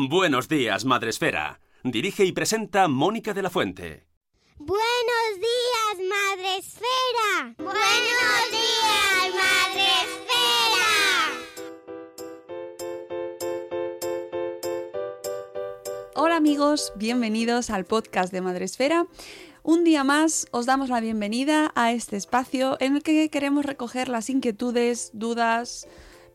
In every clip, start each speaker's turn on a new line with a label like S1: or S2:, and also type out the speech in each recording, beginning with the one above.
S1: Buenos días, Madresfera. Dirige y presenta Mónica de la Fuente.
S2: Buenos días, Madre Esfera. Buenos días, Madre
S3: Hola amigos, bienvenidos al podcast de Madresfera. Un día más os damos la bienvenida a este espacio en el que queremos recoger las inquietudes, dudas,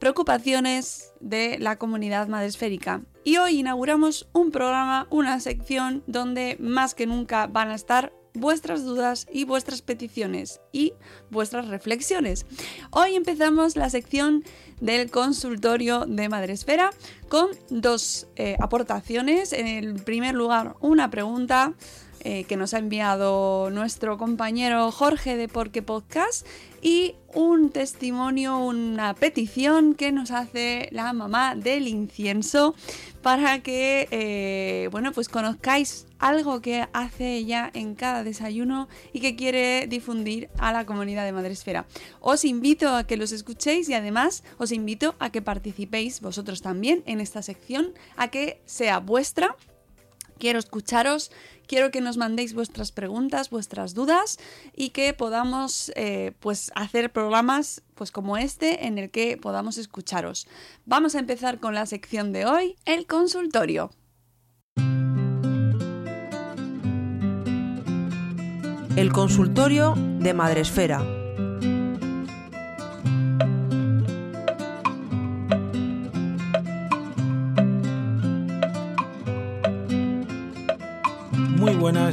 S3: preocupaciones de la comunidad madresférica. Y hoy inauguramos un programa, una sección donde más que nunca van a estar vuestras dudas y vuestras peticiones y vuestras reflexiones. Hoy empezamos la sección del consultorio de Madresfera con dos eh, aportaciones. En el primer lugar, una pregunta eh, que nos ha enviado nuestro compañero Jorge de Porque Podcast y un testimonio, una petición que nos hace la mamá del incienso para que, eh, bueno, pues conozcáis algo que hace ella en cada desayuno y que quiere difundir a la comunidad de Madresfera. Os invito a que los escuchéis y además os invito a que participéis vosotros también en esta sección, a que sea vuestra. Quiero escucharos, quiero que nos mandéis vuestras preguntas, vuestras dudas y que podamos eh, pues hacer programas pues como este en el que podamos escucharos. Vamos a empezar con la sección de hoy, el consultorio.
S4: El consultorio de Madresfera.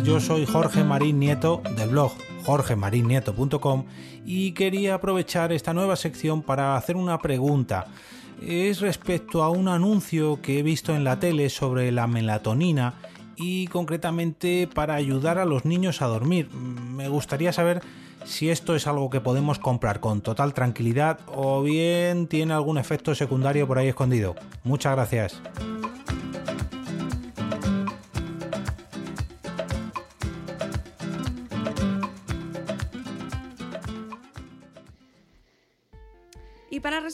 S5: Yo soy Jorge Marín Nieto del blog jorgemarinieto.com y quería aprovechar esta nueva sección para hacer una pregunta. Es respecto a un anuncio que he visto en la tele sobre la melatonina y concretamente para ayudar a los niños a dormir. Me gustaría saber si esto es algo que podemos comprar con total tranquilidad o bien tiene algún efecto secundario por ahí escondido. Muchas gracias.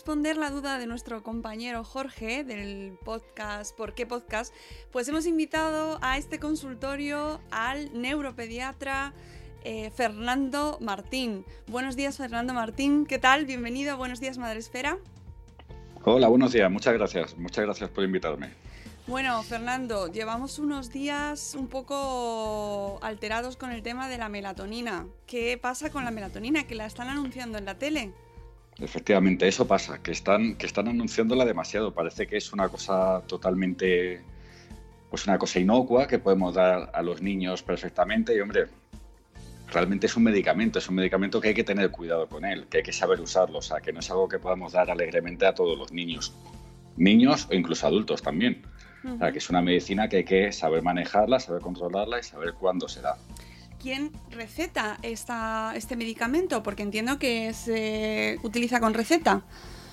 S3: Responder la duda de nuestro compañero Jorge del podcast ¿Por qué podcast? Pues hemos invitado a este consultorio al neuropediatra eh, Fernando Martín. Buenos días Fernando Martín, ¿qué tal? Bienvenido a Buenos días Madresfera.
S6: Hola, buenos días, muchas gracias, muchas gracias por invitarme.
S3: Bueno, Fernando, llevamos unos días un poco alterados con el tema de la melatonina. ¿Qué pasa con la melatonina? Que la están anunciando en la tele.
S6: Efectivamente, eso pasa, que están, que están anunciándola demasiado. Parece que es una cosa totalmente, pues una cosa inocua que podemos dar a los niños perfectamente. Y hombre, realmente es un medicamento, es un medicamento que hay que tener cuidado con él, que hay que saber usarlo, o sea, que no es algo que podamos dar alegremente a todos los niños, niños o incluso adultos también. O sea, que es una medicina que hay que saber manejarla, saber controlarla y saber cuándo se da.
S3: ¿Quién receta esta, este medicamento? Porque entiendo que se utiliza con receta.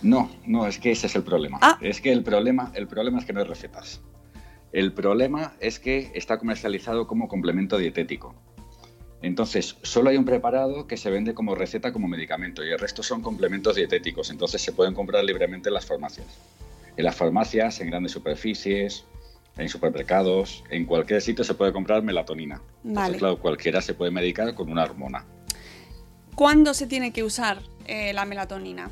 S6: No, no, es que ese es el problema.
S3: Ah.
S6: Es que el problema, el problema es que no hay recetas. El problema es que está comercializado como complemento dietético. Entonces, solo hay un preparado que se vende como receta, como medicamento, y el resto son complementos dietéticos. Entonces, se pueden comprar libremente en las farmacias. En las farmacias, en grandes superficies, en supermercados, en cualquier sitio se puede comprar melatonina. Entonces,
S3: Vale.
S6: claro, cualquiera se puede medicar con una hormona.
S3: ¿Cuándo se tiene que usar eh, la melatonina?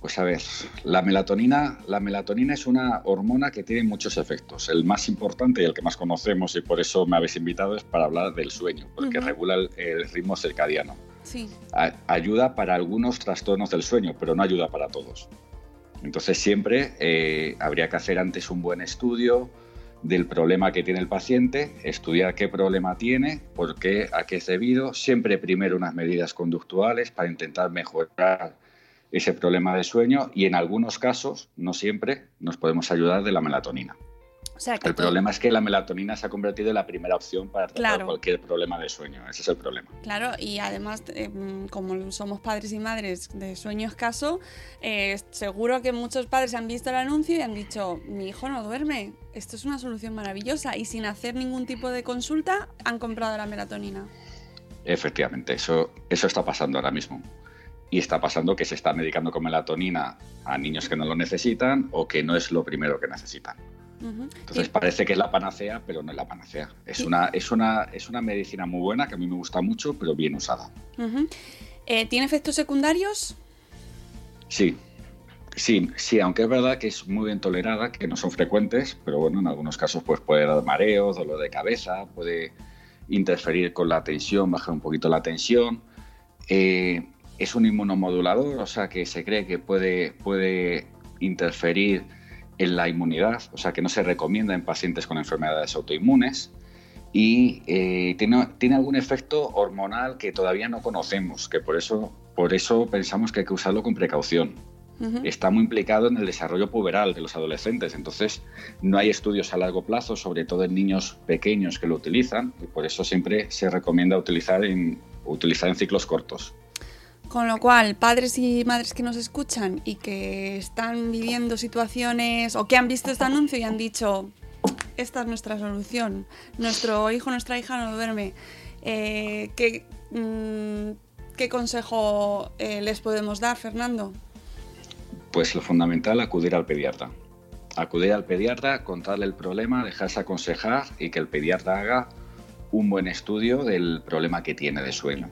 S6: Pues a ver, la melatonina, la melatonina es una hormona que tiene muchos efectos. El más importante y el que más conocemos, y por eso me habéis invitado, es para hablar del sueño, porque
S3: Ujú.
S6: regula el, el ritmo circadiano.
S3: Sí.
S6: A- ayuda para algunos trastornos del sueño, pero no ayuda para todos. Entonces siempre eh, habría que hacer antes un buen estudio del problema que tiene el paciente, estudiar qué problema tiene, por qué, a qué es debido, siempre primero unas medidas conductuales para intentar mejorar ese problema de sueño y en algunos casos, no siempre, nos podemos ayudar de la melatonina.
S3: O sea, que
S6: El problema es que la melatonina se ha convertido en la primera opción para tratar
S3: Claro.
S6: cualquier problema de sueño. Ese es el problema.
S3: Claro, y además, eh, como somos padres y madres de sueño escaso, eh, seguro que muchos padres han visto el anuncio y han dicho, mi hijo no duerme, esto es una solución maravillosa, y sin hacer ningún tipo de consulta han comprado la melatonina.
S6: Efectivamente, eso, eso está pasando ahora mismo. Y está pasando que se está medicando con melatonina a niños que no lo necesitan o que no es lo primero que necesitan. Entonces parece que es la panacea, pero no es la panacea. Es una, es una, es una medicina muy buena que a mí me gusta mucho, pero bien usada.
S3: Eh, ¿Tiene efectos secundarios?
S6: Sí, sí, sí, aunque es verdad que es muy bien tolerada, que no son frecuentes, pero bueno, en algunos casos pues puede dar mareos, dolor de cabeza, puede interferir con la tensión, bajar un poquito la tensión. Eh, es un inmunomodulador, o sea que se cree que puede, puede interferir en la inmunidad, o sea que no se recomienda en pacientes con enfermedades autoinmunes y eh, tiene, tiene algún efecto hormonal que todavía no conocemos, que por eso, por eso pensamos que hay que usarlo con precaución. Está muy implicado en el desarrollo puberal de los adolescentes, entonces no hay estudios a largo plazo, sobre todo en niños pequeños que lo utilizan, y por eso siempre se recomienda utilizar en, utilizar en ciclos cortos.
S3: Con lo cual, padres y madres que nos escuchan y que están viviendo situaciones o que han visto este anuncio y han dicho, esta es nuestra solución, nuestro hijo, nuestra hija no duerme, eh, ¿qué, mm, ¿qué consejo eh, les podemos dar, Fernando?
S6: Pues lo fundamental, acudir al pediatra. Acudir al pediatra, contarle el problema, dejarse aconsejar y que el pediatra haga un buen estudio del problema que tiene de sueño.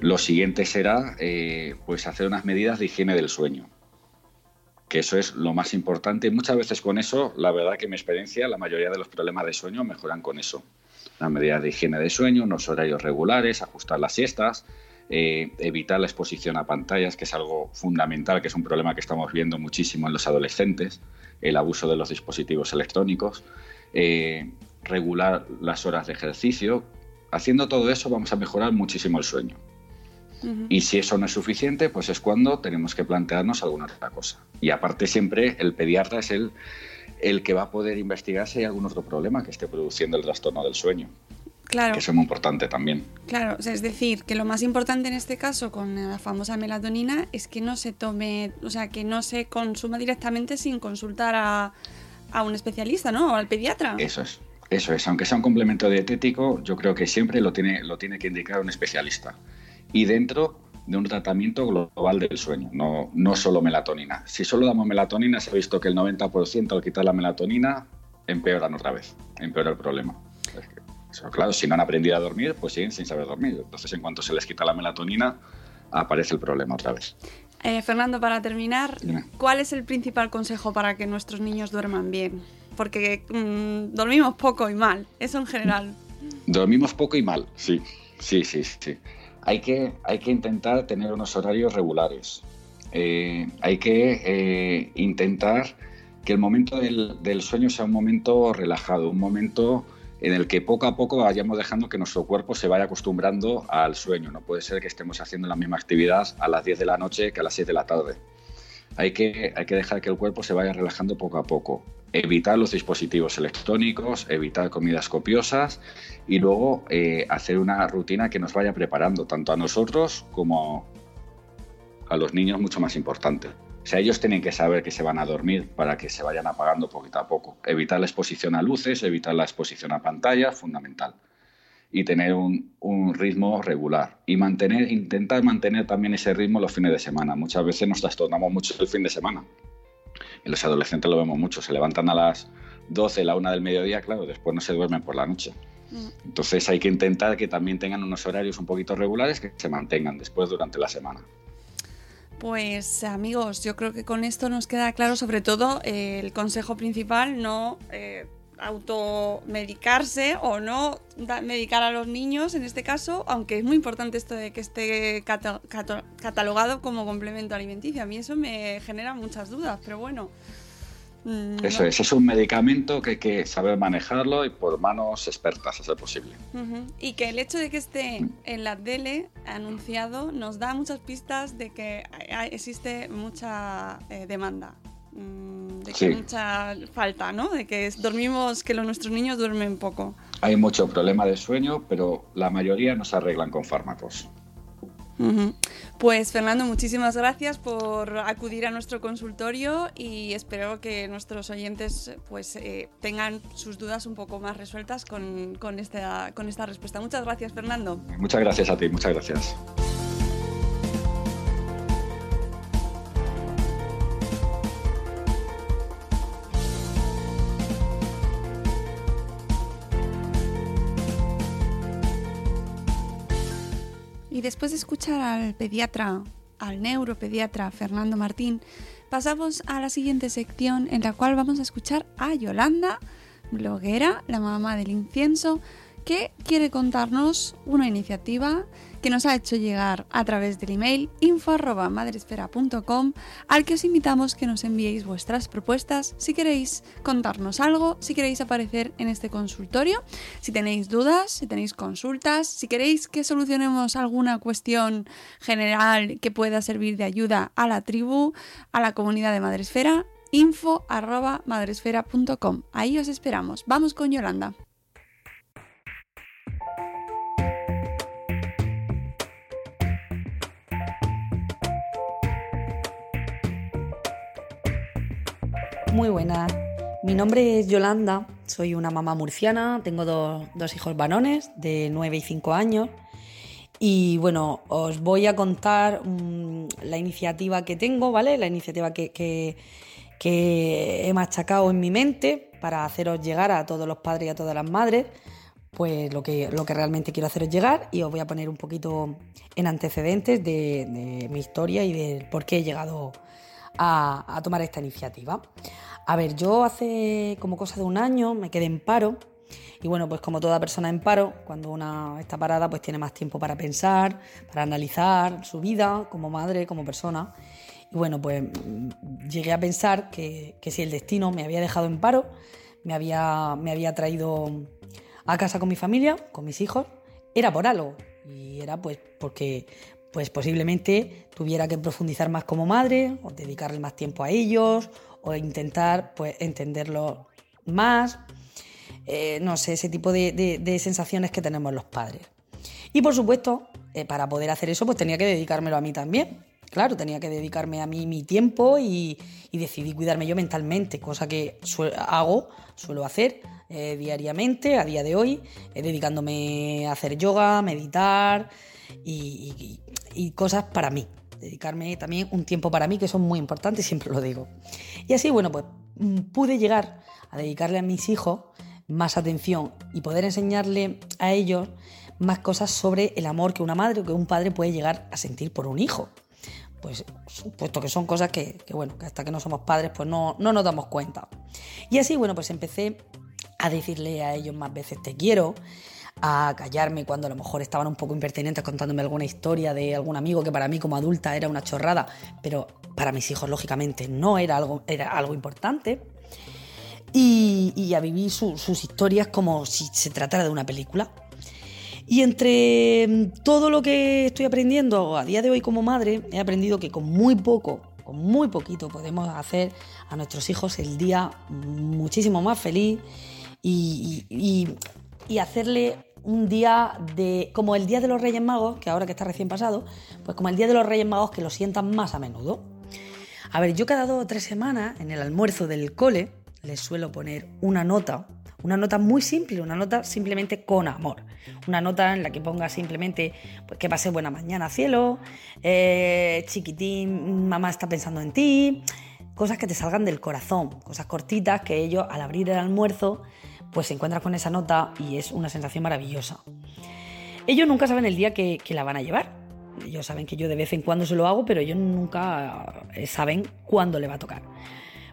S6: Lo siguiente será eh, pues hacer unas medidas de higiene del sueño, que eso es lo más importante. Muchas veces con eso, la verdad que en mi experiencia, la mayoría de los problemas de sueño mejoran con eso. Las medidas de higiene de sueño, unos horarios regulares, ajustar las siestas, eh, evitar la exposición a pantallas, que es algo fundamental, que es un problema que estamos viendo muchísimo en los adolescentes, el abuso de los dispositivos electrónicos, eh, regular las horas de ejercicio. Haciendo todo eso vamos a mejorar muchísimo el sueño.
S3: Ujú.
S6: Y si eso no es suficiente, pues es cuando tenemos que plantearnos alguna otra cosa. Y aparte siempre el pediatra es el, el que va a poder investigar si hay algún otro problema que esté produciendo el trastorno del sueño,
S3: Claro,
S6: que eso es muy importante también.
S3: claro, o sea, es decir, que lo más importante en este caso con la famosa melatonina es que no se tome, o sea, que no se consuma directamente sin consultar a, a un especialista, ¿no? O al pediatra.
S6: Eso es. Eso es, aunque sea un complemento dietético, yo creo que siempre lo tiene, lo tiene que indicar un especialista. Y dentro de un tratamiento global del sueño, no, no solo melatonina. Si solo damos melatonina, se ha visto que el 90% al quitar la melatonina empeoran otra vez, empeora el problema. Es que, eso, claro, si no han aprendido a dormir, pues siguen sin saber dormir. Entonces, en cuanto se les quita la melatonina, aparece el problema otra vez.
S3: Eh, Fernando, para terminar,
S6: Dime.
S3: ¿cuál es el principal consejo para que nuestros niños duerman bien? Porque mm, dormimos poco y mal, eso en general.
S6: Dormimos poco y mal, sí, sí, sí, sí. Hay que, hay que intentar tener unos horarios regulares. Eh, hay que eh, intentar que el momento del, del sueño sea un momento relajado, un momento en el que poco a poco vayamos dejando que nuestro cuerpo se vaya acostumbrando al sueño. No puede ser que estemos haciendo la misma actividad a las 10 de la noche que a las 6 de la tarde. Hay que, hay que dejar que el cuerpo se vaya relajando poco a poco. Evitar los dispositivos electrónicos, evitar comidas copiosas y luego eh, hacer una rutina que nos vaya preparando tanto a nosotros como a los niños mucho más importante. O sea, ellos tienen que saber que se van a dormir para que se vayan apagando poquito a poco. Evitar la exposición a luces, evitar la exposición a pantallas, fundamental. Y tener un, un, ritmo regular. Y mantener, intentar mantener también ese ritmo los fines de semana. Muchas veces nos trastornamos mucho el fin de semana. En los adolescentes lo vemos mucho. Se levantan a las 12, la 1 del mediodía, claro, después no se duermen por la noche. Entonces hay que intentar que también tengan unos horarios un poquito regulares que se mantengan después durante la semana.
S3: Pues amigos, yo creo que con esto nos queda claro sobre todo eh, el consejo principal, no eh, automedicarse o no medicar a los niños en este caso, aunque es muy importante esto de que esté catalogado como complemento alimenticio. A mí eso me genera muchas dudas, pero bueno.
S6: Mm, Eso es, es un medicamento que hay que saber manejarlo y por manos expertas, a ser posible.
S3: Y que el hecho de que esté en la tele anunciado nos da muchas pistas de que existe mucha eh, demanda. Mm, de que hay mucha falta, ¿no? De que dormimos, que los, nuestros niños duermen poco.
S6: Hay mucho problema de sueño, pero la mayoría no se arreglan con fármacos.
S3: Pues Fernando, muchísimas gracias por acudir a nuestro consultorio y espero que nuestros oyentes pues eh, tengan sus dudas un poco más resueltas con, con, esta, con esta respuesta. Muchas gracias, Fernando.
S6: Muchas gracias a ti, muchas gracias.
S3: Después de escuchar al pediatra, al neuropediatra Fernando Martín, pasamos a la siguiente sección en la cual vamos a escuchar a Yolanda, bloguera, la mamá del incienso, que quiere contarnos una iniciativa que nos ha hecho llegar a través del email info.madresfera.com al que os invitamos que nos enviéis vuestras propuestas si queréis contarnos algo, si queréis aparecer en este consultorio, si tenéis dudas, si tenéis consultas, si queréis que solucionemos alguna cuestión general que pueda servir de ayuda a la tribu, a la comunidad de Madresfera, info.madresfera.com. Ahí os esperamos. Vamos con Yolanda.
S7: Muy buenas. Mi nombre es Yolanda, soy una mamá murciana, tengo dos, hijos varones de 9 y 5 años. Y bueno, os voy a contar mm, la iniciativa que tengo, ¿vale? La iniciativa que, que, he machacado en mi mente para haceros llegar a todos los padres y a todas las madres, pues lo que, lo que realmente quiero haceros llegar y os voy a poner un poquito en antecedentes de, mi historia y de por qué he llegado a, tomar esta iniciativa. A ver, yo hace como cosa de un año me quedé en paro y bueno, pues como toda persona en paro, cuando una está parada, pues tiene más tiempo para pensar, para analizar su vida como madre, como persona. Y bueno, pues mm, llegué a pensar que, si el destino me había dejado en paro, me había, me había traído a casa con mi familia, con mis hijos, era por algo. Y era pues porque pues posiblemente tuviera que profundizar más como madre, o dedicarle más tiempo a ellos, o intentar pues, entenderlo más, eh, no sé, ese tipo de, sensaciones que tenemos los padres. Y por supuesto, eh, para poder hacer eso, pues tenía que dedicármelo a mí también. Claro, tenía que dedicarme a mí mi tiempo y, decidí cuidarme yo mentalmente, cosa que hago, suelo hacer eh, diariamente, a día de hoy, dedicándome a hacer yoga, meditar y cosas para mí dedicarme también un tiempo para mí, que son muy importantes, siempre lo digo. Y así, bueno, pues mm, pude llegar a dedicarle a mis hijos más atención y poder enseñarle a ellos más cosas sobre el amor que una madre o que un padre puede llegar a sentir por un hijo. Pues puesto que son cosas que, bueno, que hasta que no somos padres pues no, no nos damos cuenta. Y así, bueno, pues empecé a decirle a ellos más veces te quiero, a callarme cuando a lo mejor estaban un poco impertinentes contándome alguna historia de algún amigo que para mí como adulta era una chorrada, pero para mis hijos lógicamente no era algo, era algo importante. Y, a vivir sus historias como si se tratara de una película. Y entre todo lo que estoy aprendiendo a día de hoy como madre, he aprendido que con muy poco con muy poquito podemos hacer a nuestros hijos el día muchísimo más feliz y hacerle un día de. como el día de los Reyes Magos, que ahora que está recién pasado, pues como el día de los Reyes Magos que lo sientan más a menudo. A ver, yo cada dos o tres semanas, en el almuerzo del cole, les suelo poner una nota, una nota muy simple, una nota simplemente con amor. Una nota en la que ponga simplemente pues, que pase buena mañana, cielo, eh, chiquitín, mamá está pensando en ti, cosas que te salgan del corazón, cosas cortitas que ellos al abrir el almuerzo pues se encuentran con esa nota y es una sensación maravillosa. Ellos nunca saben el día que, la van a llevar. Ellos saben que yo de vez en cuando se lo hago, pero ellos nunca eh, saben cuándo le va a tocar.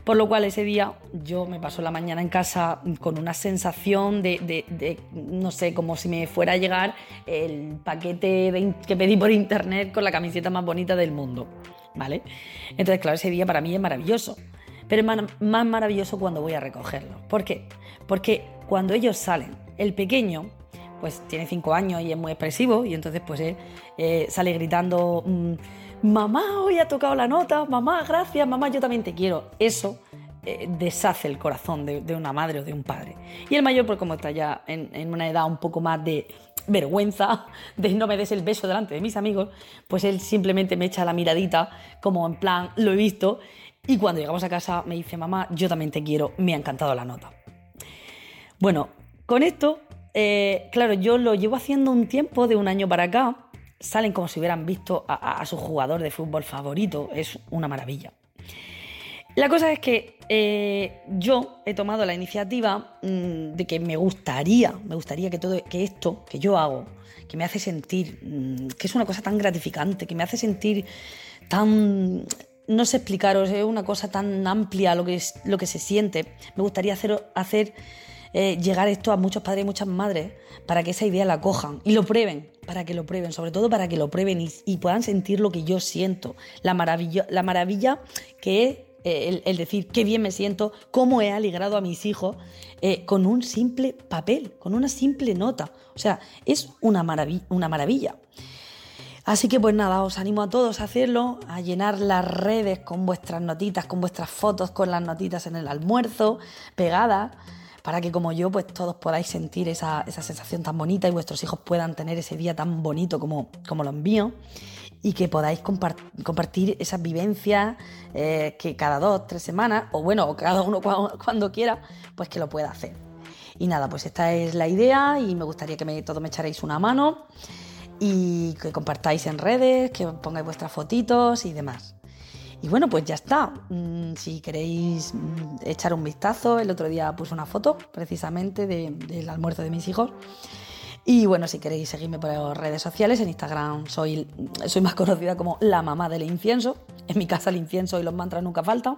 S7: Por lo cual ese día yo me paso la mañana en casa con una sensación de, no sé, como si me fuera a llegar el paquete que pedí por internet con la camiseta más bonita del mundo. ¿Vale? Entonces, claro, ese día para mí es maravilloso. Pero es más maravilloso cuando voy a recogerlo. ¿Por qué? Porque cuando ellos salen, el pequeño, pues tiene cinco años y es muy expresivo, y entonces pues él eh, sale gritando, mm, mamá, hoy ha tocado la nota, mamá, gracias, mamá, yo también te quiero. Eso eh, deshace el corazón de, de una madre o de un padre. Y el mayor, pues como está ya en, en una edad un poco más de vergüenza, de no me des el beso delante de mis amigos, pues él simplemente me echa la miradita como en plan, lo he visto, y cuando llegamos a casa me dice, mamá, yo también te quiero, me ha encantado la nota. Bueno, con esto, eh, claro, yo lo llevo haciendo un tiempo, de un año para acá. Salen como si hubieran visto a, su jugador de fútbol favorito. Es una maravilla. La cosa es que eh, yo he tomado la iniciativa mm, de que me gustaría, me gustaría que todo, que esto que yo hago, que me hace sentir, mm, que es una cosa tan gratificante, que me hace sentir tan, no sé explicaros, es una cosa tan amplia lo que es, lo que se siente. Me gustaría hacer, hacer eh, llegar esto a muchos padres y muchas madres para que esa idea la cojan y lo prueben, para que lo prueben, sobre todo para que lo prueben y, puedan sentir lo que yo siento, la maravilla, la maravilla que es eh, el, decir qué bien me siento, cómo he alegrado a mis hijos eh, con un simple papel, con una simple nota. O sea, es una, maravi- una maravilla. Así que pues nada, os animo a todos a hacerlo, a llenar las redes con vuestras notitas, con vuestras fotos, con las notitas en el almuerzo, pegadas, para que como yo, pues todos podáis sentir esa, esa sensación tan bonita y vuestros hijos puedan tener ese día tan bonito como, como los míos y que podáis compar- compartir esas vivencias eh, que cada dos, tres semanas, o bueno, cada uno cua- cuando quiera, pues que lo pueda hacer. Y nada, pues esta es la idea y me gustaría que todos me echarais una mano y que compartáis en redes, que pongáis vuestras fotitos y demás. Y bueno, pues ya está. Mm, Si queréis mm, echar un vistazo, el otro día puse una foto precisamente de- del almuerzo de mis hijos. Y bueno, si queréis seguirme por redes sociales, en Instagram soy, soy más conocida como la mamá del incienso. En mi casa el incienso y los mantras nunca faltan.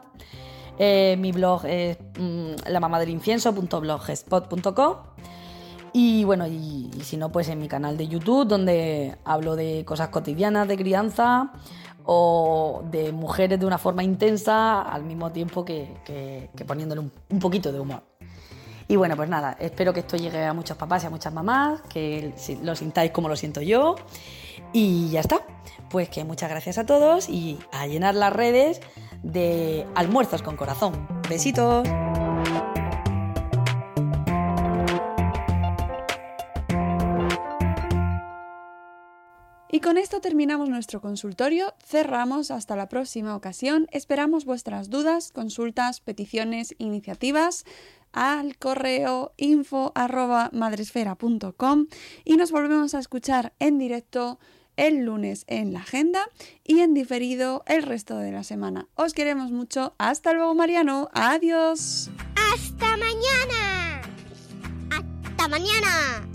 S7: Eh, mi blog es mm, la mamá del incienso.blogspot.com. Y bueno, y, si no, pues en mi canal de YouTube, donde hablo de cosas cotidianas de crianza o de mujeres de una forma intensa, al mismo tiempo que, poniéndole un, un poquito de humor. Y bueno, pues nada, espero que esto llegue a muchos papás y a muchas mamás, que lo sintáis como lo siento yo. Y ya está. Pues que muchas gracias a todos y a llenar las redes de almuerzos con corazón. Besitos.
S3: Y con esto terminamos nuestro consultorio, cerramos hasta la próxima ocasión. Esperamos vuestras dudas, consultas, peticiones, iniciativas al correo info arroba madresfera.com y nos volvemos a escuchar en directo el lunes en la agenda y en diferido el resto de la semana. Os queremos mucho. Hasta luego, Mariano. Adiós.
S2: ¡Hasta mañana! ¡Hasta mañana!